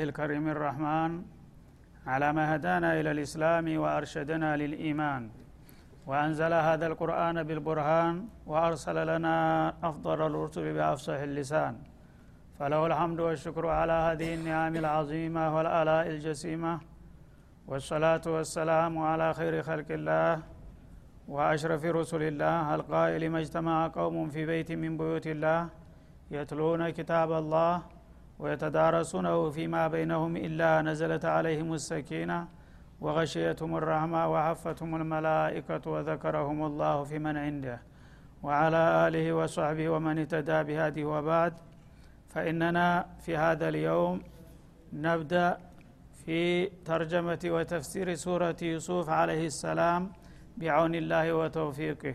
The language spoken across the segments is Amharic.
لله الكريم الرحمن على ما هدانا إلى الإسلام وأرشدنا للإيمان. وأنزل هذا القرآن بالبرهان وأرسل لنا أفضل الرسل بأفصح اللسان. فله الحمد والشكر على هذه النعم العظيمة والآلاء الجسيمة. والصلاة والسلام على خير خلق الله وأشرف رسل الله القائل ما اجتمع قوم في بيت من بيوت الله يتلون كتاب الله ويتدارسونه فيما بينهم إلا نزلت عليهم السكينة وغشيتهم الرحمة وحفتهم الملائكة وذكرهم الله في من عنده. وعلى آله وصحبه ومن اهتدى بهذه وبعد فإننا في هذا اليوم نبدأ في ترجمة وتفسير سورة يوسف عليه السلام بعون الله وتوفيقه.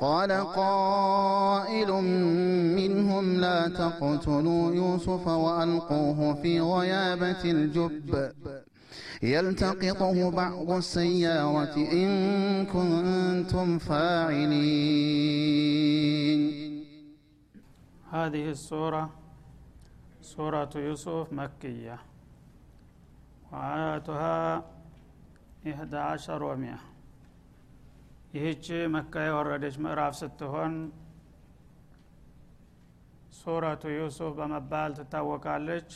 قال قائل منهم لا تقتلوا يوسف وألقوه في غيابة الجب. يلتقطه بعض السيارة إن كنتم فاعلين. هذه السورة سورة يوسف مكية وآياتها إحدى عشر ومئة. ይህች መካ የወረደች ምዕራፍ ስትሆን ሱረቱ ዩሱፍ በመባል ትታወቃለች።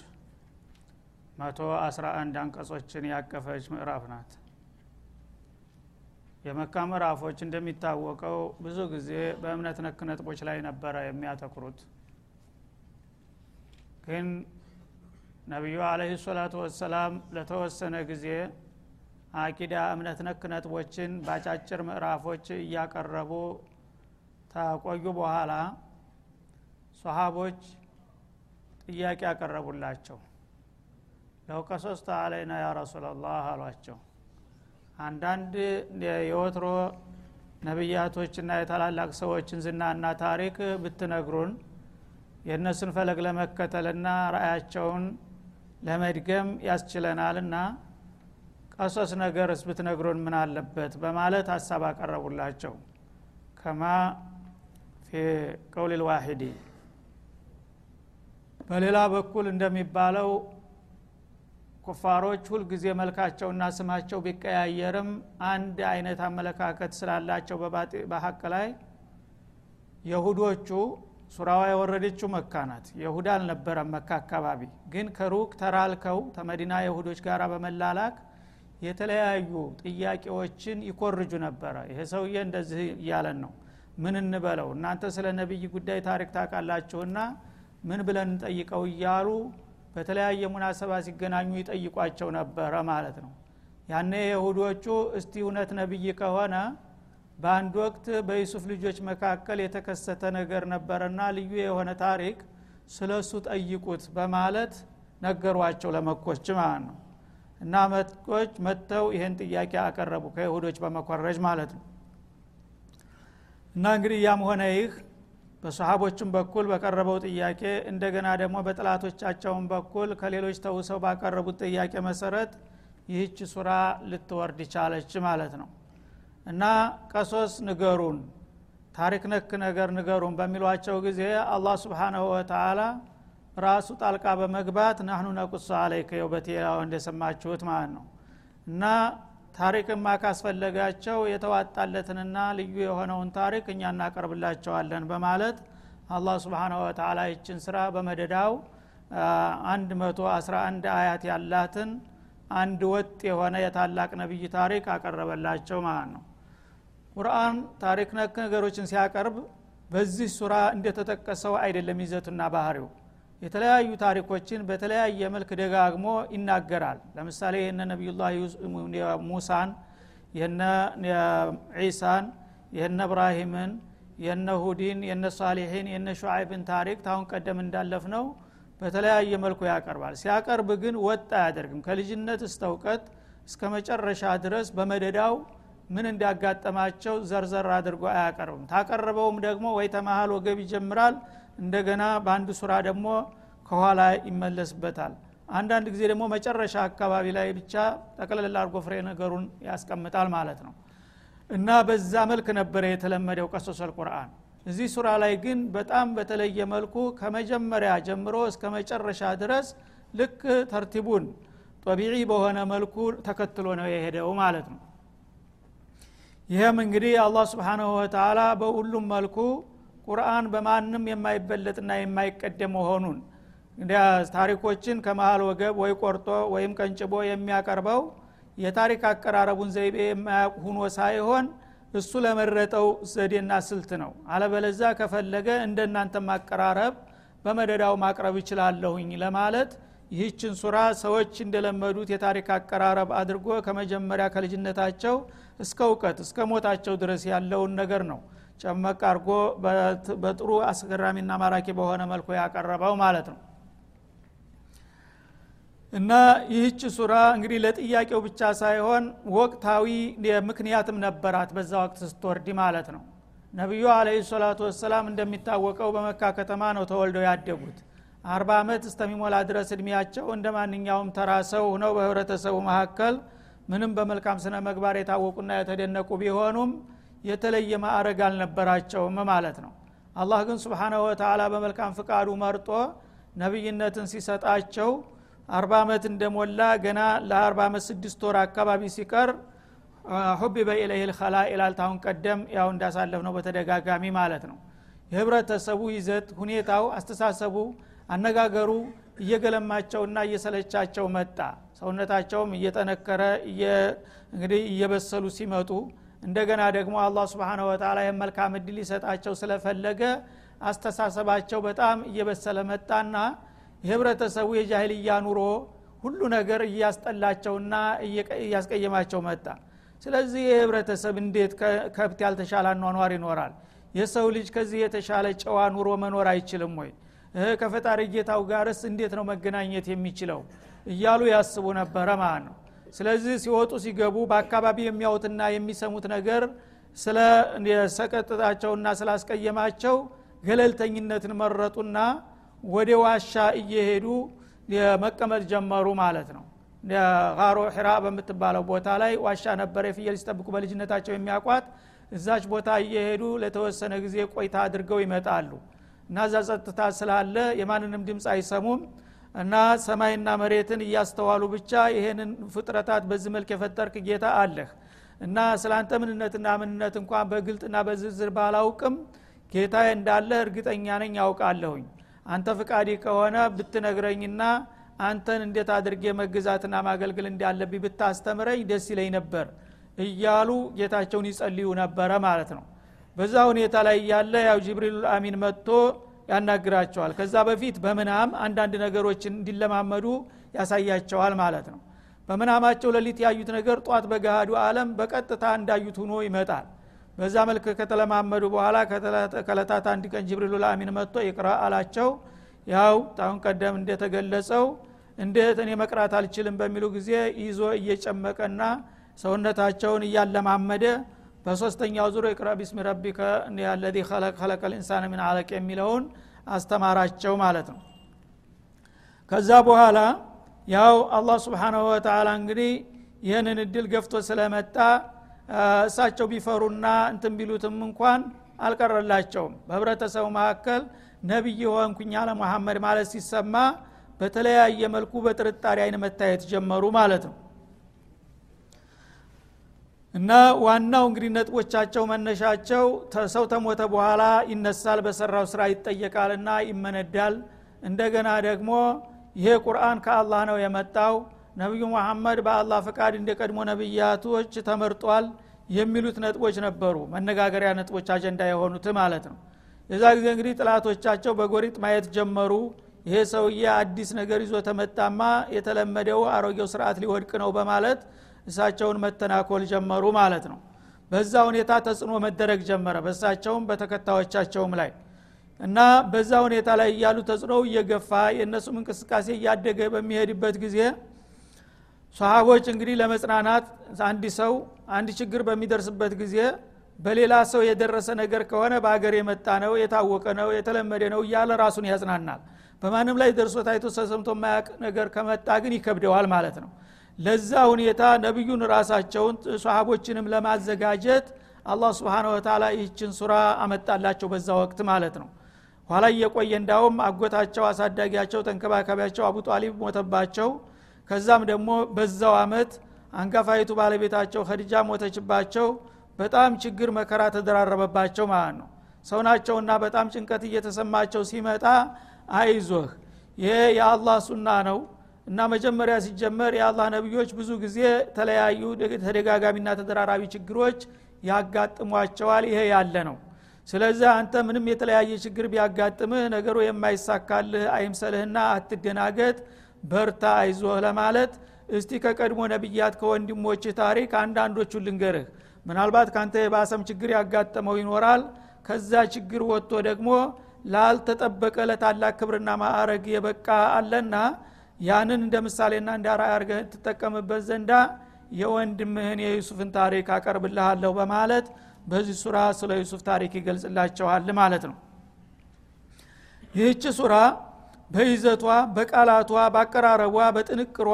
መቶ አስራ አንድ አንቀጾችን ያቀፈች ምዕራፍ ናት። የመካ ምዕራፎች እንደሚታወቀው ብዙ ጊዜ በእምነት ነክ ነጥቦች ላይ ነበረ የሚያተኩሩት። ግን ነቢዩ አለህ ሰላቱ ወሰላም ለተወሰነ ጊዜ አቂዳ እምነት ነክ ነጥቦችን ባጫጭር ምዕራፎች እያቀረቡ ተቆዩ በኋላ ሶሃቦች ጥያቄ ያቀረቡላቸው ለውቀሶስተ አለይና ያ ረሱላላህ አሏቸው። አንዳንድ የወትሮ ነቢያቶችና የታላላቅ ሰዎችን ዝናና ታሪክ ብትነግሩን የእነሱን ፈለግ ለመከተልና ራእያቸውን ለመድገም ያስችለናልና ቀሶስ ነገርስ ብትነግሩን ምን አለበት? በማለት ሀሳብ አቀረቡላቸው። ከማ ፊ ቀውል ልዋሂዲ በሌላ በኩል እንደሚባለው ኩፋሮች ሁልጊዜ መልካቸውና ስማቸው ቢቀያየርም አንድ አይነት አመለካከት ስላላቸው በሀቅ ላይ የሁዶቹ ሱራዋ የወረደችው መካ ናት። የሁዳ አልነበረም መካ አካባቢ። ግን ከሩቅ ተራልከው ተመዲና የሁዶች ጋር በመላላክ የተለያዩ ጥያቄዎችን ይኮርጁ ነበረ። ይሄ ሰውዬ እንደዚህ እያለን ነው። ምን እንበለው? እናንተ ስለ ነቢይ ጉዳይ ታሪክ ታውቃላችሁና ምን ብለን እንጠይቀው እያሉ በተለያየ ሙናሰባ ሲገናኙ ይጠይቋቸው ነበረ ማለት ነው። ያኔ የሁዶቹ እስቲ እውነት ነቢይ ከሆነ በአንድ ወቅት በዩሱፍ ልጆች መካከል የተከሰተ ነገር ነበረና ልዩ የሆነ ታሪክ ስለ እሱ ጠይቁት በማለት ነገሯቸው ለመኮች ማለት ነው እና መኮች መጥተው ይህን ጥያቄ አቀረቡ ከይሁዶች በመኮረጅ ማለት ነው። እና እንግዲህ ያም ሆነ ይህ በሰሃቦችም በኩል በቀረበው ጥያቄ እንደገና ደግሞ በጥላቶቻቸውን በኩል ከሌሎች ተውሰው ባቀረቡት ጥያቄ መሰረት ይህች ሱራ ልትወርድ ቻለች ማለት ነው። እና ቀሶስ ንገሩን ታሪክ ነክ ነገር ንገሩን በሚሏቸው ጊዜ አላህ ስብሓናሁ ወተላ ራሱ ጣልቃ በመግባት ናህኑ ነቁሶ አለይከ የውበቴላው እንደሰማችሁት ማለት ነው። እና ታሪክማ ካስፈለጋቸው የተዋጣለትንና ልዩ የሆነውን ታሪክ እኛ እናቀርብላቸዋለን በማለት አላህ ስብሓናሁ ወተላ ይችን ስራ በመደዳው 111 አያት ያላትን አንድ ወጥ የሆነ የታላቅ ነቢይ ታሪክ አቀረበላቸው ማለት ነው። ቁርአን ታሪክ ነክ ነገሮችን ሲያቀርብ በዚህ ሱራ እንደተጠቀሰው አይደለም ይዘቱና ባህሪው የተለያዩ ታሪኮችን በተለያየ መልክ ደጋግሞ ይናገራል። ለምሳሌ የነ ነቢዩላ ሙሳን የነ ዒሳን የነ እብራሂምን የነ ሁዲን የነ ሳሊሒን የነ ሹዓይብን ታሪክ ታሁን ቀደም እንዳለፍ ነው በተለያየ መልኩ ያቀርባል። ሲያቀርብ ግን ወጥ አያደርግም። ከልጅነት እስተ እውቀት እስከ መጨረሻ ድረስ በመደዳው ምን እንዳጋጠማቸው ዘርዘር አድርጎ አያቀርብም። ታቀረበውም ደግሞ ወይ ተመሃል ወገብ ይጀምራል እንደገና በአንድ ሱራ ደግሞ ከኋላ ይመለስበታል። አንዳንድ ጊዜ ደግሞ መጨረሻ አካባቢ ላይ ብቻ ጠቅለል አርጎ ፍሬ ነገሩን ያስቀምጣል ማለት ነው። እና በዛ መልክ ነበረ የተለመደው ቀሶሰል ቁርአን እዚህ ሱራ ላይ ግን በጣም በተለየ መልኩ ከመጀመሪያ ጀምሮ እስከ መጨረሻ ድረስ ልክ ተርቲቡን ጦቢዒ በሆነ መልኩ ተከትሎ ነው የሄደው ማለት ነው። ይህም እንግዲህ አላህ ስብሓናሁ ወተላ በሁሉም መልኩ ቁርአን በማንም የማይበለጥና የማይቀደም መሆኑን ታሪኮችን ከመሀል ወገብ ወይ ቆርጦ ወይም ቀንጭቦ የሚያቀርበው የታሪክ አቀራረቡን ዘይቤ የማያውቅ ሁኖ ሳይሆን እሱ ለመረጠው ዘዴና ስልት ነው። አለበለዛ ከፈለገ እንደናንተ ማቀራረብ በመደዳው ማቅረብ ይችላለሁኝ ለማለት ይህችን ሱራ ሰዎች እንደለመዱት የታሪክ አቀራረብ አድርጎ ከመጀመሪያ ከልጅነታቸው እስከ እውቀት እስከ ሞታቸው ድረስ ያለውን ነገር ነው ጨመቅ አድርጎ በጥሩ አስገራሚና ማራኪ በሆነ መልኩ ያቀረበው ማለት ነው። እና ይህች ሱራ እንግዲህ ለጥያቄው ብቻ ሳይሆን ወቅታዊ ምክንያትም ነበራት በዛ ወቅት ስትወርድ ማለት ነው። ነቢዩ አለህ ሰላቱ ወሰላም እንደሚታወቀው በመካ ከተማ ነው ተወልደው ያደጉት። አርባ ዓመት እስተሚሞላ ድረስ እድሜያቸው እንደ ማንኛውም ተራ ሰው ሁነው በህብረተሰቡ መካከል ምንም በመልካም ስነ መግባር የታወቁና የተደነቁ ቢሆኑም የተለየ ማዕረግ አልነበራቸውም ማለት ነው። አላህ ግን ስብሓናሁ ወተላ በመልካም ፍቃዱ መርጦ ነቢይነትን ሲሰጣቸው አርባ ዓመት እንደሞላ ገና ለአርባ ዓመት ስድስት ወር አካባቢ ሲቀር ሁቢበ ኢለይህ ልከላ ይላል ታሁን ቀደም ያው እንዳሳለፍ ነው በተደጋጋሚ ማለት ነው። የህብረተሰቡ ይዘት ሁኔታው አስተሳሰቡ አነጋገሩ እየገለማቸውና እየሰለቻቸው መጣ። ሰውነታቸውም እየጠነከረ እንግዲህ እየበሰሉ ሲመጡ እንደገና ደግሞ አላህ ስብሓን ወተላ መልካም እድል ሊሰጣቸው ስለፈለገ አስተሳሰባቸው በጣም እየበሰለ መጣና የህብረተሰቡ የጃህልያ ኑሮ ሁሉ ነገር እያስጠላቸውና እያስቀየማቸው መጣ። ስለዚህ የህብረተሰብ እንዴት ከብት ያልተሻለ አኗኗር ይኖራል? የሰው ልጅ ከዚህ የተሻለ ጨዋ ኑሮ መኖር አይችልም ወይ? ከፈጣሪ ጌታው ጋርስ እንዴት ነው መገናኘት የሚችለው? እያሉ ያስቡ ነበረ ማለት ነው ስለዚህ ሲወጡ ሲገቡ በአካባቢ የሚያዩትና የሚሰሙት ነገር ስለ ሰቀጥጣቸውና ስላስቀየማቸው ገለልተኝነትን መረጡና ወደ ዋሻ እየሄዱ መቀመጥ ጀመሩ ማለት ነው። ጋሮ ሒራ በምትባለው ቦታ ላይ ዋሻ ነበረ የፍየል ሲጠብቁ በልጅነታቸው የሚያውቋት። እዛች ቦታ እየሄዱ ለተወሰነ ጊዜ ቆይታ አድርገው ይመጣሉ። እና እዛ ጸጥታ ስላለ የማንንም ድምፅ አይሰሙም እና ሰማይና መሬትን እያስተዋሉ ብቻ ይሄንን ፍጥረታት በዚህ መልክ የፈጠርክ ጌታ አለህ። እና ስለ አንተ ምንነትና ምንነት እንኳን በግልጥና በዝርዝር ባላውቅም ጌታ እንዳለህ እርግጠኛ ነኝ ያውቃለሁኝ አንተ ፍቃዲ ከሆነ ብትነግረኝና አንተን እንዴት አድርጌ መግዛትና ማገልግል እንዳለብኝ ብታስተምረኝ ደስ ይለኝ ነበር እያሉ ጌታቸውን ይጸልዩ ነበረ ማለት ነው። በዛ ሁኔታ ላይ ያለ ያው ጅብሪል አሚን መጥቶ ያናግራቸዋል። ከዛ በፊት በምናም አንዳንድ ነገሮችን እንዲለማመዱ ያሳያቸዋል ማለት ነው። በምናማቸው ለሊት ያዩት ነገር ጧት በገሃዱ አለም በቀጥታ እንዳዩት ሁኖ ይመጣል። በዛ መልክ ከተለማመዱ በኋላ ከለታት አንድ ቀን ጅብሪል አሚን መጥቶ ይቅራ አላቸው። ያው ታሁን ቀደም እንደተገለጸው እንዴት እኔ መቅራት አልችልም በሚሉ ጊዜ ይዞ እየጨመቀና ሰውነታቸውን እያለማመደ በሶስተኛው ዙሮ ይቅራ ቢስሚ ረቢከ አለዚ ከለቀ ልኢንሳን ምን አለቅ የሚለውን አስተማራቸው ማለት ነው። ከዛ በኋላ ያው አላህ ስብሓናሁ ወተላ እንግዲህ ይህንን እድል ገፍቶ ስለመጣ እሳቸው ቢፈሩና እንትን ቢሉትም እንኳን አልቀረላቸውም። በህብረተሰቡ መካከል ነቢይ ሆንኩኝ አለ ሙሐመድ ማለት ሲሰማ በተለያየ መልኩ በጥርጣሬ አይን መታየት ጀመሩ ማለት ነው እና ዋናው እንግዲህ ነጥቦቻቸው መነሻቸው ሰው ተሞተ በኋላ ይነሳል በሰራው ስራ ይጠየቃልና ይመነዳል። እንደገና ደግሞ ይሄ ቁርአን ከአላህ ነው የመጣው። ነቢዩ መሐመድ በአላህ ፈቃድ እንደ ቀድሞ ነቢያቶች ተመርጧል የሚሉት ነጥቦች ነበሩ። መነጋገሪያ ነጥቦች አጀንዳ የሆኑት ማለት ነው። የዛ ጊዜ እንግዲህ ጥላቶቻቸው በጎሪጥ ማየት ጀመሩ። ይሄ ሰውዬ አዲስ ነገር ይዞ ተመጣማ የተለመደው አሮጌው ስርዓት ሊወድቅ ነው በማለት እሳቸውን መተናኮል ጀመሩ ማለት ነው። በዛ ሁኔታ ተጽዕኖ መደረግ ጀመረ በእሳቸውም በተከታዮቻቸውም ላይ። እና በዛ ሁኔታ ላይ እያሉ ተጽዕኖው እየገፋ የእነሱም እንቅስቃሴ እያደገ በሚሄድበት ጊዜ ሰሃቦች እንግዲህ ለመጽናናት አንድ ሰው አንድ ችግር በሚደርስበት ጊዜ በሌላ ሰው የደረሰ ነገር ከሆነ በሀገር የመጣ ነው የታወቀ ነው የተለመደ ነው እያለ ራሱን ያጽናናል። በማንም ላይ ደርሶ ታይቶ ሰሰምቶ ማያቅ ነገር ከመጣ ግን ይከብደዋል ማለት ነው ለዛ ሁኔታ ነቢዩን ራሳቸውን ሰሃቦችንም ለማዘጋጀት አላህ ስብሓን ወተላ ይህችን ሱራ አመጣላቸው በዛ ወቅት ማለት ነው። ኋላ እየቆየ እንዳውም አጎታቸው አሳዳጊያቸው ተንከባካቢያቸው አቡ ጣሊብ ሞተባቸው። ከዛም ደግሞ በዛው አመት አንጋፋይቱ ባለቤታቸው ከድጃ ሞተችባቸው። በጣም ችግር መከራ ተደራረበባቸው ማለት ነው። ሰው በጣም ጭንቀት እየተሰማቸው ሲመጣ አይዞህ ይሄ የአላህ ሱና ነው እና መጀመሪያ ሲጀመር የአላህ ነቢዮች ብዙ ጊዜ ተለያዩ ተደጋጋሚና ተደራራቢ ችግሮች ያጋጥሟቸዋል። ይሄ ያለ ነው። ስለዚህ አንተ ምንም የተለያየ ችግር ቢያጋጥምህ ነገሩ የማይሳካልህ አይምሰልህና አትደናገጥ በርታ አይዞህ ለማለት እስቲ ከቀድሞ ነቢያት ከወንድሞች ታሪክ አንዳንዶቹ ልንገርህ። ምናልባት ካንተ የባሰም ችግር ያጋጠመው ይኖራል። ከዛ ችግር ወጥቶ ደግሞ ላልተጠበቀ ለታላቅ ክብርና ማዕረግ የበቃ አለና ያንን እንደ ምሳሌና እንደ አርአያ አርገህ ትጠቀምበት ዘንዳ የወንድምህን የዩሱፍን ታሪክ አቀርብልሃለሁ በማለት በዚህ ሱራ ስለ ዩሱፍ ታሪክ ይገልጽላቸዋል ማለት ነው። ይህች ሱራ በይዘቷ በቃላቷ በአቀራረቧ በጥንቅሯ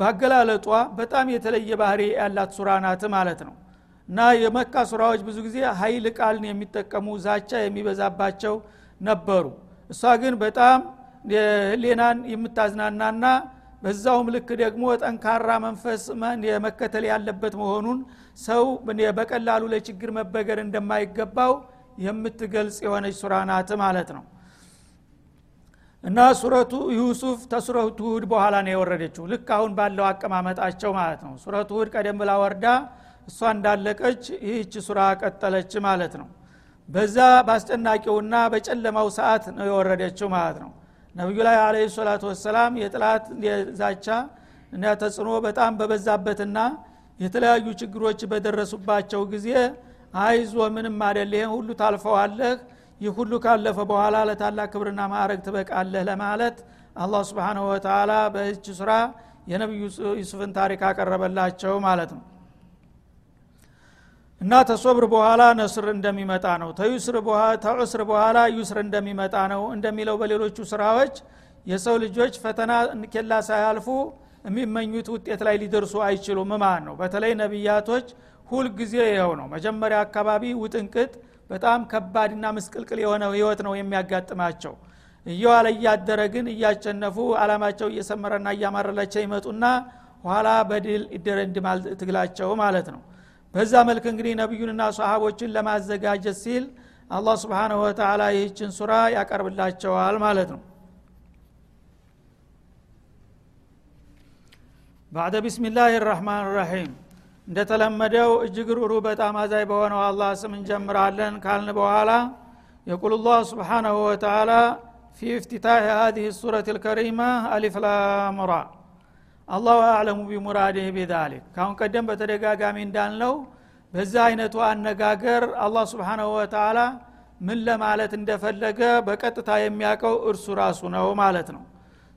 ባገላለጧ በጣም የተለየ ባህሪ ያላት ሱራ ናት ማለት ነው። እና የመካ ሱራዎች ብዙ ጊዜ ሀይል ቃልን የሚጠቀሙ ዛቻ የሚበዛባቸው ነበሩ። እሷ ግን በጣም ህሌናን የምታዝናናና በዛውም ልክ ደግሞ ጠንካራ መንፈስ የመከተል ያለበት መሆኑን ሰው በቀላሉ ለችግር መበገር እንደማይገባው የምትገልጽ የሆነች ሱራ ናት ማለት ነው። እና ሱረቱ ዩሱፍ ተሱረቱ ሁድ በኋላ ነው የወረደችው። ልክ አሁን ባለው አቀማመጣቸው ማለት ነው። ሱረቱ ሁድ ቀደም ብላ ወርዳ እሷ እንዳለቀች ይህች ሱራ ቀጠለች ማለት ነው። በዛ በአስጨናቂውና በጨለማው ሰዓት ነው የወረደችው ማለት ነው ነቢዩ ላይ አለ ሰላቱ ወሰላም የጥላት ዛቻ እና ተጽዕኖ በጣም በበዛበትና የተለያዩ ችግሮች በደረሱባቸው ጊዜ አይዞ ምንም አደለ ይህን ሁሉ ታልፈዋለህ ይህ ሁሉ ካለፈ በኋላ ለታላቅ ክብርና ማዕረግ ትበቃለህ ለማለት አላህ ስብንሁ ወተላ በህች ስራ የነቢዩ ዩሱፍን ታሪክ አቀረበላቸው ማለት ነው እና ተሶብር በኋላ ነስር እንደሚመጣ ነው። ተዑስር በኋላ ዩስር እንደሚመጣ ነው። እንደሚለው በሌሎቹ ስራዎች የሰው ልጆች ፈተና ኬላ ሳያልፉ የሚመኙት ውጤት ላይ ሊደርሱ አይችሉም። ማለት ነው? በተለይ ነቢያቶች ሁልጊዜ ይኸው ነው። መጀመሪያ አካባቢ ውጥንቅጥ በጣም ከባድና ምስቅልቅል የሆነ ህይወት ነው የሚያጋጥማቸው። እየዋለ እያደረ ግን እያቸነፉ አላማቸው እየሰመረና እያማረላቸው ይመጡና ኋላ በድል ይደረድማል ትግላቸው ማለት ነው በዛ መልክ እንግዲህ ነቢዩንና ሰሃቦችን ለማዘጋጀት ሲል አላህ ስብንሁ ወተላ ይህችን ሱራ ያቀርብላቸዋል ማለት ነው። ባዕደ ቢስሚላህ ራህማን ራሒም እንደተለመደው እጅግ ሩሩ በጣም አዛይ በሆነው አላህ ስም እንጀምራለን ካልን በኋላ የቁል ላህ ስብሓናሁ ወተላ ፊ እፍትታህ ሀዚህ ሱረት ልከሪማ አሊፍ ላምራ አላሁ አዕለሙ ቢሙራድህ ቢዛሊክ። ካሁን ቀደም በተደጋጋሚ እንዳልነው በዚህ አይነቱ አነጋገር አላህ ስብሓናሁ ወተላ ምን ለማለት እንደፈለገ በቀጥታ የሚያውቀው እርሱ ራሱ ነው ማለት ነው።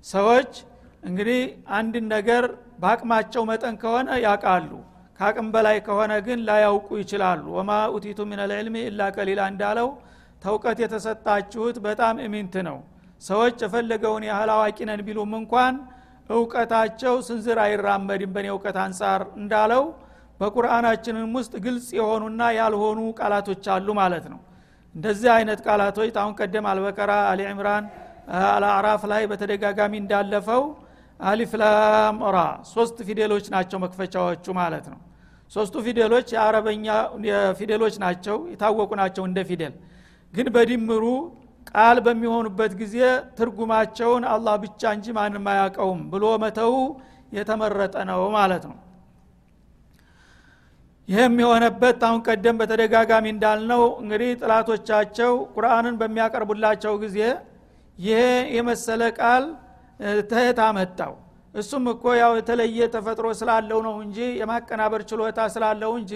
ሰዎች እንግዲህ አንድን ነገር በአቅማቸው መጠን ከሆነ ያውቃሉ ከአቅም በላይ ከሆነ ግን ላያውቁ ይችላሉ። ወማ ኡቲቱ ምን ልዕልሚ ኢላ ቀሊላ እንዳለው ተውቀት የተሰጣችሁት በጣም እሚንት ነው። ሰዎች የፈለገውን ያህል አዋቂ ነን ቢሉም እንኳን እውቀታቸው ስንዝር አይራመድም በእኔ እውቀት አንጻር እንዳለው በቁርአናችንም ውስጥ ግልጽ የሆኑና ያልሆኑ ቃላቶች አሉ ማለት ነው። እንደዚህ አይነት ቃላቶች አሁን ቀደም አልበቀራ አሊ ዕምራን አልአዕራፍ ላይ በተደጋጋሚ እንዳለፈው አሊፍ ላም ራ ሶስት ፊደሎች ናቸው መክፈቻዎቹ ማለት ነው። ሶስቱ ፊደሎች የአረበኛ ፊደሎች ናቸው የታወቁ ናቸው እንደ ፊደል። ግን በድምሩ ቃል በሚሆኑበት ጊዜ ትርጉማቸውን አላህ ብቻ እንጂ ማንም አያውቀውም ብሎ መተው የተመረጠ ነው ማለት ነው። ይህም የሆነበት አሁን ቀደም በተደጋጋሚ እንዳልነው እንግዲህ ጥላቶቻቸው ቁርአንን በሚያቀርቡላቸው ጊዜ ይሄ የመሰለ ቃል ተየት አመጣው። እሱም እኮ ያው የተለየ ተፈጥሮ ስላለው ነው እንጂ የማቀናበር ችሎታ ስላለው እንጂ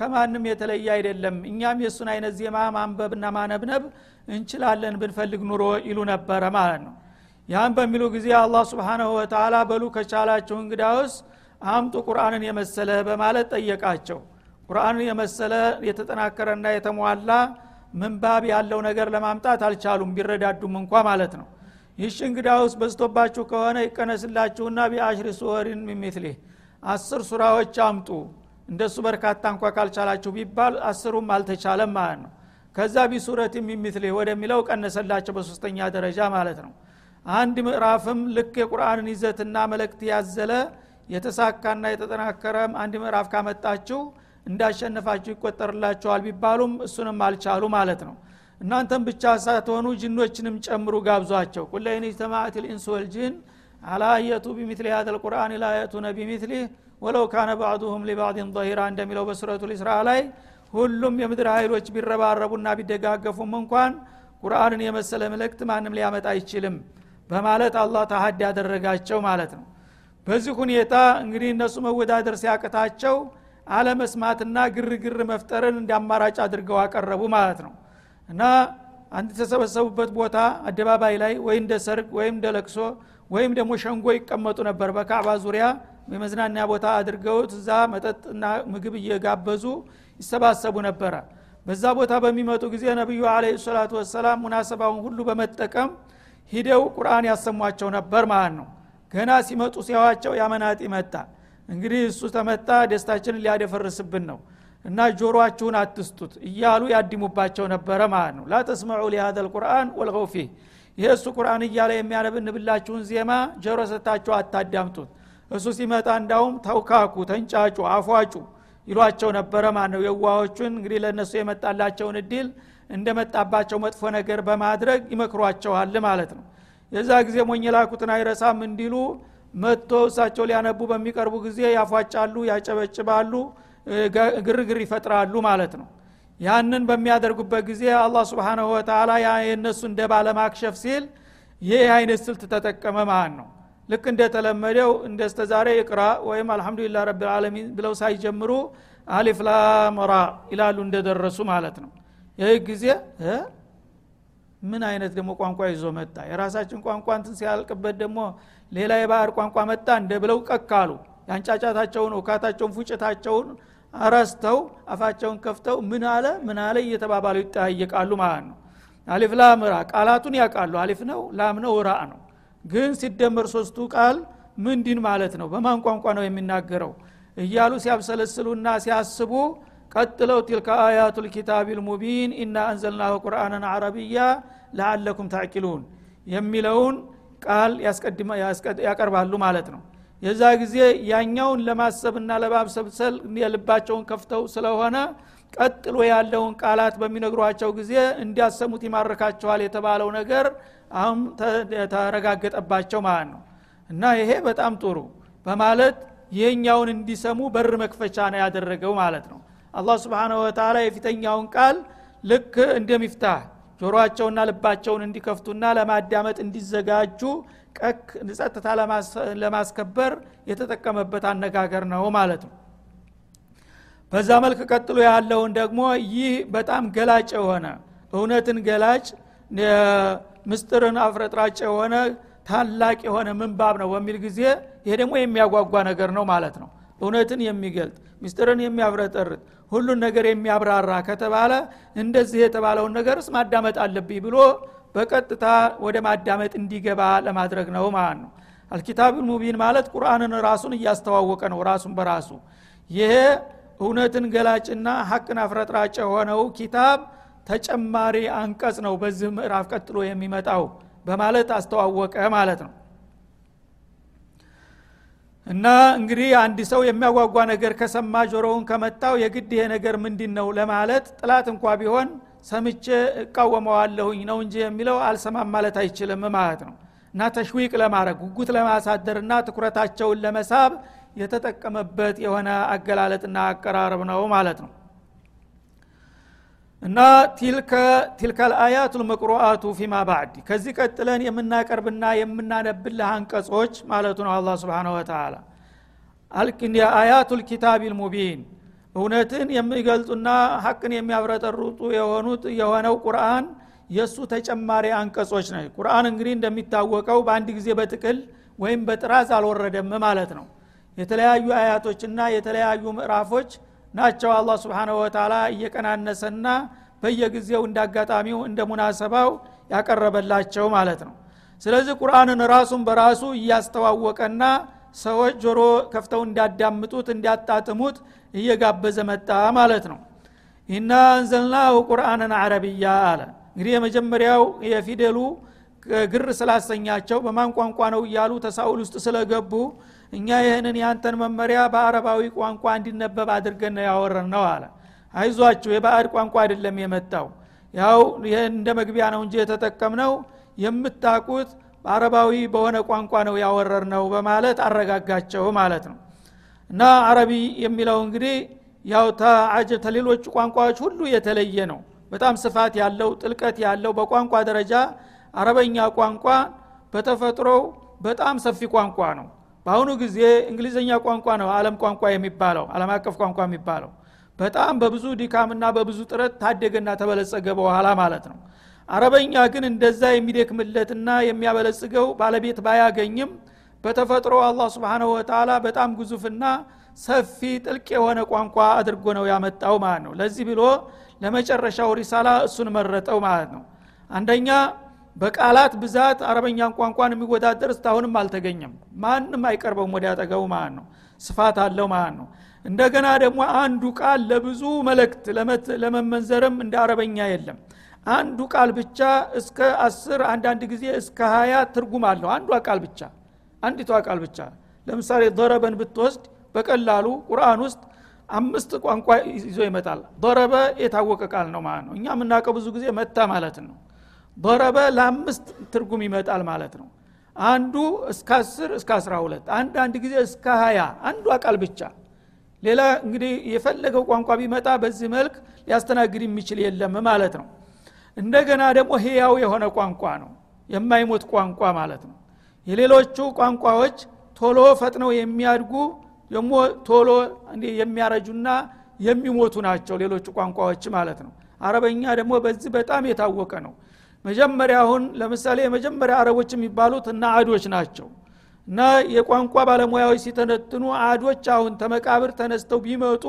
ከማንም የተለየ አይደለም። እኛም የእሱን አይነት ዜማ ማንበብና ማነብነብ እንችላለን ብንፈልግ ኑሮ ይሉ ነበረ ማለት ነው። ያን በሚሉ ጊዜ አላህ ስብሓናሁ ወተላ በሉ ከቻላችሁ እንግዳውስ አምጡ ቁርአንን የመሰለ በማለት ጠየቃቸው። ቁርአንን የመሰለ የተጠናከረና የተሟላ ምንባብ ያለው ነገር ለማምጣት አልቻሉም ቢረዳዱም እንኳ ማለት ነው። ይህሽ እንግዳውስ በዝቶባችሁ ከሆነ ይቀነስላችሁና ቢአሽሪ ሱወሪን ሚሚትሊህ አስር ሱራዎች አምጡ እንደሱ በርካታ እንኳ ካልቻላችሁ ቢባል አስሩም አልተቻለም ማለት ነው። ከዛ ቢሱረት ሚሚትሊህ ወደሚለው ቀነሰላቸው በሶስተኛ ደረጃ ማለት ነው። አንድ ምዕራፍም ልክ የቁርአንን ይዘትና መልእክት ያዘለ የተሳካና የተጠናከረ አንድ ምዕራፍ ካመጣችሁ እንዳሸነፋችሁ ይቆጠርላችኋል ቢባሉም እሱንም አልቻሉ ማለት ነው። እናንተም ብቻ ሳትሆኑ ጅኖችንም ጨምሩ ጋብዟቸው። ቁለይን ጅተማዕት ልኢንስ ወልጅን አላ አየቱ ቢሚትሊ ሀደ ልቁርአን ላ የቱነ ቢሚትሊህ ወለው ካነ ባዕዱሁም ሊባዕድን ظሂራ እንደሚለው በሱረቱ ልስራ ላይ ሁሉም የምድር ኃይሎች ቢረባረቡና ቢደጋገፉም እንኳን ቁርአንን የመሰለ ምልክት ማንም ሊያመጣ አይችልም በማለት አላህ ተሀድ ያደረጋቸው ማለት ነው። በዚህ ሁኔታ እንግዲህ እነሱ መወዳደር ሲያቅታቸው አለመስማትና ግርግር መፍጠርን እንደ አማራጭ አድርገው አቀረቡ ማለት ነው። እና አንድ የተሰበሰቡበት ቦታ አደባባይ ላይ ወይ እንደ ሰርግ ወይም እንደ ለቅሶ ወይም ደግሞ ሸንጎ ይቀመጡ ነበር በካዕባ ዙሪያ የመዝናኛ ቦታ አድርገውት እዛ መጠጥና ምግብ እየጋበዙ ይሰባሰቡ ነበረ። በዛ ቦታ በሚመጡ ጊዜ ነቢዩ አለ ሰላቱ ወሰላም ሙናሰባውን ሁሉ በመጠቀም ሂደው ቁርአን ያሰሟቸው ነበር ማለት ነው። ገና ሲመጡ ሲያዋቸው ያመናጢ መጣ። እንግዲህ እሱ ተመጣ ደስታችንን ሊያደፈርስብን ነው እና ጆሮአችሁን አትስጡት እያሉ ያዲሙባቸው ነበረ ማለት ነው። ላተስመዑ ሊሃዘ ልቁርአን ወልገው ፊህ። ይህ እሱ ቁርአን እያለ የሚያነብንብላችሁን ዜማ ጆሮ ሰታችሁ አታዳምጡት እሱ ሲመጣ እንዳውም ተውካኩ ተንጫጩ አፏጩ ይሏቸው ነበረ። ማለት ነው የዋዎቹን እንግዲህ ለእነሱ የመጣላቸውን እድል እንደመጣባቸው መጥፎ ነገር በማድረግ ይመክሯቸዋል ማለት ነው። የዛ ጊዜ ሞኝ ላኩትን አይረሳም እንዲሉ መጥቶ እሳቸው ሊያነቡ በሚቀርቡ ጊዜ ያፏጫሉ ያጨበጭባሉ ግርግር ይፈጥራሉ ማለት ነው። ያንን በሚያደርጉበት ጊዜ አላህ ስብንሁ ወተላ የእነሱ እንደ ባለማክሸፍ ሲል ይህ አይነት ስልት ተጠቀመ ማለት ነው ልክ እንደተለመደው እንደ ስተዛሬ እቅራ ወይም አልሐምዱሊላ ረብልዓለሚን ብለው ሳይጀምሩ አሊፍ ላመራ ይላሉ እንደደረሱ ማለት ነው። ይህ ጊዜ ምን አይነት ደግሞ ቋንቋ ይዞ መጣ? የራሳችን ቋንቋ እንትን ሲያልቅበት ደግሞ ሌላ የባህር ቋንቋ መጣ እንደ ብለው ቀካሉ ያንጫጫታቸውን እውካታቸውን ፉጭታቸውን አረስተው አፋቸውን ከፍተው ምን አለ? ምን አለ? እየተባባሉ ይጠያየቃሉ ማለት ነው። አሊፍ ራ ቃላቱን ያውቃሉ። አሊፍ ነው ላም ነው ራ ነው ግን ሲደመር ሶስቱ ቃል ምንድን ማለት ነው? በማን ቋንቋ ነው የሚናገረው? እያሉ ሲያብሰለስሉና ሲያስቡ ቀጥለው ቲልከ አያቱ ልኪታብ ልሙቢን ኢና አንዘልናሁ ቁርአንን አረብያ ለአለኩም ታዕቂሉን የሚለውን ቃል ያቀርባሉ ማለት ነው። የዛ ጊዜ ያኛውን ለማሰብና ለማብሰብሰል የልባቸውን ከፍተው ስለሆነ ቀጥሎ ያለውን ቃላት በሚነግሯቸው ጊዜ እንዲያሰሙት ይማርካቸዋል የተባለው ነገር አሁን ተረጋገጠባቸው ማለት ነው። እና ይሄ በጣም ጥሩ በማለት ይህኛውን እንዲሰሙ በር መክፈቻ ነው ያደረገው ማለት ነው። አላህ ስብሓነ ወተላ የፊተኛውን ቃል ልክ እንደ ሚፍታህ ልባቸውን እንዲከፍቱና ለማዳመጥ እንዲዘጋጁ ቀክ ጸጥታ ለማስከበር የተጠቀመበት አነጋገር ነው ማለት ነው። በዛ መልክ ቀጥሎ ያለውን ደግሞ ይህ በጣም ገላጭ የሆነ እውነትን ገላጭ ምስጥርን አፍረጥራጭ የሆነ ታላቅ የሆነ ምንባብ ነው በሚል ጊዜ ይሄ ደግሞ የሚያጓጓ ነገር ነው ማለት ነው። እውነትን የሚገልጥ ምስጢርን የሚያፍረጠርጥ ሁሉን ነገር የሚያብራራ ከተባለ እንደዚህ የተባለውን ነገርስ ማዳመጥ አለብኝ ብሎ በቀጥታ ወደ ማዳመጥ እንዲገባ ለማድረግ ነው ማለት ነው። አልኪታቡል ሙቢን ማለት ቁርአንን ራሱን እያስተዋወቀ ነው ራሱን በራሱ። ይሄ እውነትን ገላጭና ሀቅን አፍረጥራጭ የሆነው ኪታብ ተጨማሪ አንቀጽ ነው በዚህ ምዕራፍ ቀጥሎ የሚመጣው በማለት አስተዋወቀ ማለት ነው። እና እንግዲህ አንድ ሰው የሚያጓጓ ነገር ከሰማ ጆሮውን ከመታው የግድ ይሄ ነገር ምንድን ነው ለማለት ጥላት እንኳ ቢሆን ሰምቼ እቃወመዋለሁኝ ነው እንጂ የሚለው አልሰማም ማለት አይችልም ማለት ነው። እና ተሽዊቅ ለማድረግ ጉጉት ለማሳደርና ትኩረታቸውን ለመሳብ የተጠቀመበት የሆነ አገላለጥና አቀራረብ ነው ማለት ነው እና ቲልከ ልአያቱ ልመቅሩአቱ ፊማ ባዕድ። ከዚህ ቀጥለን የምናቀርብና የምናነብልህ አንቀጾች ማለቱ ነው አላ ስብን ወተላ አያቱ ልኪታብ ልሙቢን እውነትን የሚገልጡና ሀቅን የሚያብረጠሩጡ የሆኑት የሆነው ቁርአን የእሱ ተጨማሪ አንቀጾች ነው። ቁርአን እንግዲህ እንደሚታወቀው በአንድ ጊዜ በጥቅል ወይም በጥራዝ አልወረደም ማለት ነው። የተለያዩ አያቶችና የተለያዩ ምዕራፎች ናቸው። አላ ስብንሁ ወተላ እየቀናነሰና በየጊዜው እንደ አጋጣሚው እንደ ሙናሰባው ያቀረበላቸው ማለት ነው። ስለዚህ ቁርአንን ራሱን በራሱ እያስተዋወቀና ሰዎች ጆሮ ከፍተው እንዲያዳምጡት እንዲያጣጥሙት እየጋበዘ መጣ ማለት ነው። ኢና አንዘልናሁ ቁርአንን አረብያ አለ። እንግዲህ የመጀመሪያው የፊደሉ ግር ስላሰኛቸው በማን ቋንቋ ነው እያሉ ተሳውል ውስጥ ስለገቡ እኛ ይህንን ያንተን መመሪያ በአረባዊ ቋንቋ እንዲነበብ አድርገን ነው ያወረን ነው አለ። አይዟችሁ የባዕድ ቋንቋ አይደለም የመጣው። ያው እንደ መግቢያ ነው እንጂ የተጠቀምነው የምታቁት አረባዊ በሆነ ቋንቋ ነው ያወረር ነው በማለት አረጋጋቸው ማለት ነው። እና አረቢ የሚለው እንግዲህ ያው ተሌሎቹ ቋንቋዎች ሁሉ የተለየ ነው። በጣም ስፋት ያለው ጥልቀት ያለው በቋንቋ ደረጃ አረበኛ ቋንቋ በተፈጥሮው በጣም ሰፊ ቋንቋ ነው በአሁኑ ጊዜ እንግሊዝኛ ቋንቋ ነው አለም ቋንቋ የሚባለው አለም አቀፍ ቋንቋ የሚባለው። በጣም በብዙ ድካምና በብዙ ጥረት ታደገና ተበለጸገ በኋላ ማለት ነው። አረበኛ ግን እንደዛ የሚደክምለትና የሚያበለጽገው ባለቤት ባያገኝም በተፈጥሮ አላህ ስብንሁ ወተላ በጣም ግዙፍና ሰፊ ጥልቅ የሆነ ቋንቋ አድርጎ ነው ያመጣው ማለት ነው። ለዚህ ብሎ ለመጨረሻው ሪሳላ እሱን መረጠው ማለት ነው። አንደኛ በቃላት ብዛት አረበኛን ቋንቋን የሚወዳደር እስታሁንም አልተገኘም። ማንም አይቀርበውም ወደ ያጠገቡ ማለት ነው። ስፋት አለው ማለት ነው። እንደገና ደግሞ አንዱ ቃል ለብዙ መልእክት ለመመንዘርም እንደ አረበኛ የለም። አንዱ ቃል ብቻ እስከ አስር አንዳንድ ጊዜ እስከ ሀያ ትርጉም አለው። አንዷ ቃል ብቻ አንዲቷ ቃል ብቻ። ለምሳሌ ዶረበን ብትወስድ በቀላሉ ቁርአን ውስጥ አምስት ቋንቋ ይዞ ይመጣል። ዶረበ የታወቀ ቃል ነው ማለት ነው። እኛ የምናውቀው ብዙ ጊዜ መታ ማለት ነው ዶረበ ለአምስት ትርጉም ይመጣል ማለት ነው። አንዱ እስከ አስር እስከ አስራ ሁለት አንዳንድ ጊዜ እስከ ሀያ አንዷ ቃል ብቻ። ሌላ እንግዲህ የፈለገው ቋንቋ ቢመጣ በዚህ መልክ ሊያስተናግድ የሚችል የለም ማለት ነው። እንደገና ደግሞ ህያው የሆነ ቋንቋ ነው። የማይሞት ቋንቋ ማለት ነው። የሌሎቹ ቋንቋዎች ቶሎ ፈጥነው የሚያድጉ ደግሞ ቶሎ የሚያረጁና የሚሞቱ ናቸው ሌሎቹ ቋንቋዎች ማለት ነው። አረበኛ ደግሞ በዚህ በጣም የታወቀ ነው መጀመሪያ አሁን ለምሳሌ የመጀመሪያ አረቦች የሚባሉት እና አዶች ናቸው። እና የቋንቋ ባለሙያዎች ሲተነትኑ አዶች አሁን ተመቃብር ተነስተው ቢመጡ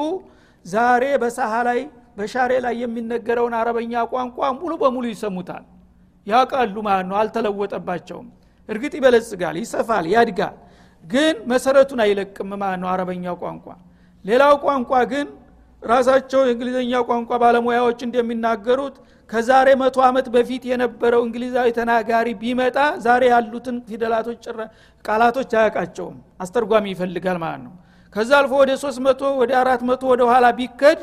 ዛሬ በሳሃ ላይ በሻሬ ላይ የሚነገረውን አረበኛ ቋንቋ ሙሉ በሙሉ ይሰሙታል። ያውቃሉ ማለት ነው አልተለወጠባቸውም። እርግጥ ይበለጽጋል ይሰፋል ያድጋል። ግን መሰረቱን አይለቅም ማለት ነው አረበኛ ቋንቋ። ሌላው ቋንቋ ግን ራሳቸው የእንግሊዝኛ ቋንቋ ባለሙያዎች እንደሚናገሩት ከዛሬ መቶ ዓመት በፊት የነበረው እንግሊዛዊ ተናጋሪ ቢመጣ ዛሬ ያሉትን ፊደላቶች ቃላቶች አያውቃቸውም። አስተርጓሚ ይፈልጋል ማለት ነው። ከዛ አልፎ ወደ ሶስት መቶ ወደ አራት መቶ ወደ ኋላ ቢከድ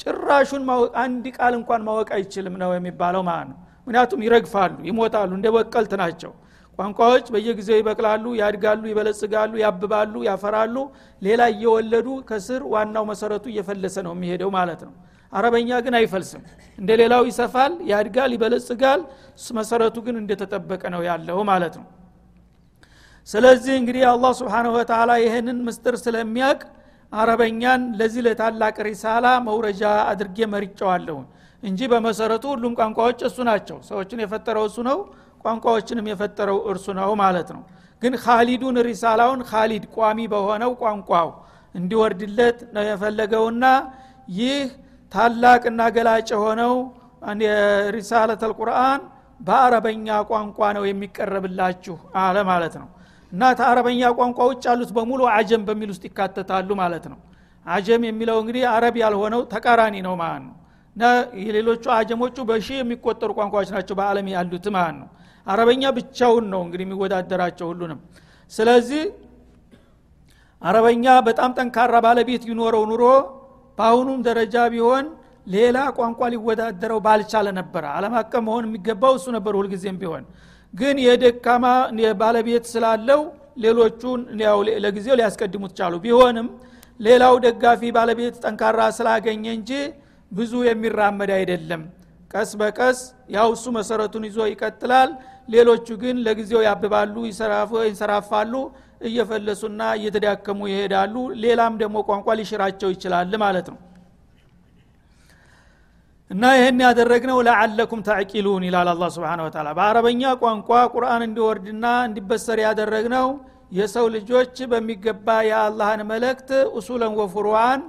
ጭራሹን አንድ ቃል እንኳን ማወቅ አይችልም ነው የሚባለው ማለት ነው። ምክንያቱም ይረግፋሉ ይሞታሉ እንደ በቀልት ናቸው ቋንቋዎች በየጊዜው ይበቅላሉ ያድጋሉ ይበለጽጋሉ ያብባሉ ያፈራሉ። ሌላ እየወለዱ ከስር ዋናው መሰረቱ እየፈለሰ ነው የሚሄደው ማለት ነው። አረበኛ ግን አይፈልስም። እንደ ሌላው ይሰፋል ያድጋል ይበለጽጋል። መሰረቱ ግን እንደተጠበቀ ነው ያለው ማለት ነው። ስለዚህ እንግዲህ አላህ ስብሓንሁ ወተላ ይህንን ምስጥር ስለሚያቅ አረበኛን ለዚህ ለታላቅ ሪሳላ መውረጃ አድርጌ መርጨዋለሁ እንጂ በመሰረቱ ሁሉም ቋንቋዎች እሱ ናቸው። ሰዎችን የፈጠረው እሱ ነው ቋንቋዎችንም የፈጠረው እርሱ ነው ማለት ነው። ግን ካሊዱን ሪሳላውን ካሊድ ቋሚ በሆነው ቋንቋው እንዲወርድለት ነው የፈለገውና ይህ ታላቅና ገላጭ የሆነው ሪሳለት አልቁርአን በአረበኛ ቋንቋ ነው የሚቀረብላችሁ አለ ማለት ነው። እና ከአረበኛ ቋንቋ ውጭ ያሉት በሙሉ አጀም በሚል ውስጥ ይካተታሉ ማለት ነው። አጀም የሚለው እንግዲህ አረብ ያልሆነው ተቃራኒ ነው ማለት ነው። የሌሎቹ አጀሞቹ በሺ የሚቆጠሩ ቋንቋዎች ናቸው በአለም ያሉት ማለት ነው አረበኛ ብቻውን ነው እንግዲህ የሚወዳደራቸው ሁሉንም። ስለዚህ አረበኛ በጣም ጠንካራ ባለቤት ይኖረው ኑሮ በአሁኑም ደረጃ ቢሆን ሌላ ቋንቋ ሊወዳደረው ባልቻለ ነበረ አለም አቀፍ መሆን የሚገባው እሱ ነበር ሁልጊዜም ቢሆን። ግን የደካማ ባለቤት ስላለው ሌሎቹን ለጊዜው ሊያስቀድሙት ቻሉ። ቢሆንም ሌላው ደጋፊ ባለቤት ጠንካራ ስላገኘ እንጂ ብዙ የሚራመድ አይደለም ቀስ በቀስ ያው እሱ መሰረቱን ይዞ ይቀጥላል። ሌሎቹ ግን ለጊዜው ያብባሉ ይንሰራፋሉ እየፈለሱና እየተዳከሙ ይሄዳሉ። ሌላም ደግሞ ቋንቋ ሊሽራቸው ይችላል ማለት ነው። እና ይህን ያደረግነው ለዓለኩም ታዕቂሉን ይላል አላ ስብን ወተላ በአረበኛ ቋንቋ ቁርአን እንዲወርድና እንዲበሰር ያደረግነው የሰው ልጆች በሚገባ የአላህን መልእክት ኡሱለን ወፍሩዋን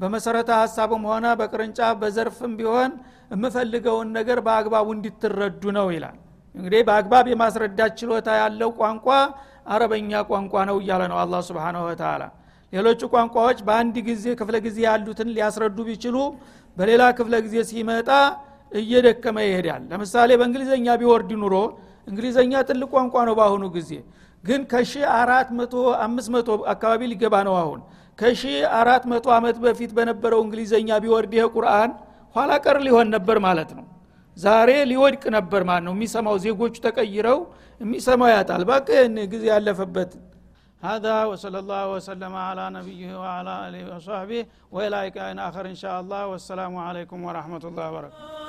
በመሰረተ ሀሳብም ሆነ በቅርንጫፍ በዘርፍም ቢሆን የምፈልገውን ነገር በአግባቡ እንዲትረዱ ነው ይላል። እንግዲህ በአግባብ የማስረዳት ችሎታ ያለው ቋንቋ አረበኛ ቋንቋ ነው እያለ ነው አላ ስብንሁ ወተላ ሌሎቹ ቋንቋዎች በአንድ ጊዜ ክፍለ ጊዜ ያሉትን ሊያስረዱ ቢችሉ በሌላ ክፍለ ጊዜ ሲመጣ እየደከመ ይሄዳል። ለምሳሌ በእንግሊዝኛ ቢወርድ ኖሮ እንግሊዝኛ ትልቅ ቋንቋ ነው በአሁኑ ጊዜ። ግን ከሺ አራት መቶ አምስት መቶ አካባቢ ሊገባ ነው አሁን። ከሺ አራት መቶ ዓመት በፊት በነበረው እንግሊዝኛ ቢወርድ ይህ ቁርአን ኋላ ቀር ሊሆን ነበር ማለት ነው ዛሬ ሊወድቅ ነበር ማለት ነው የሚሰማው ዜጎቹ ተቀይረው የሚሰማው ያጣል ባቅ ጊዜ ያለፈበት هذا وصلى الله وسلم على نبيه وعلى اله وصحبه والى لقاء اخر ان شاء الله والسلام عليكم ورحمه الله وبركاته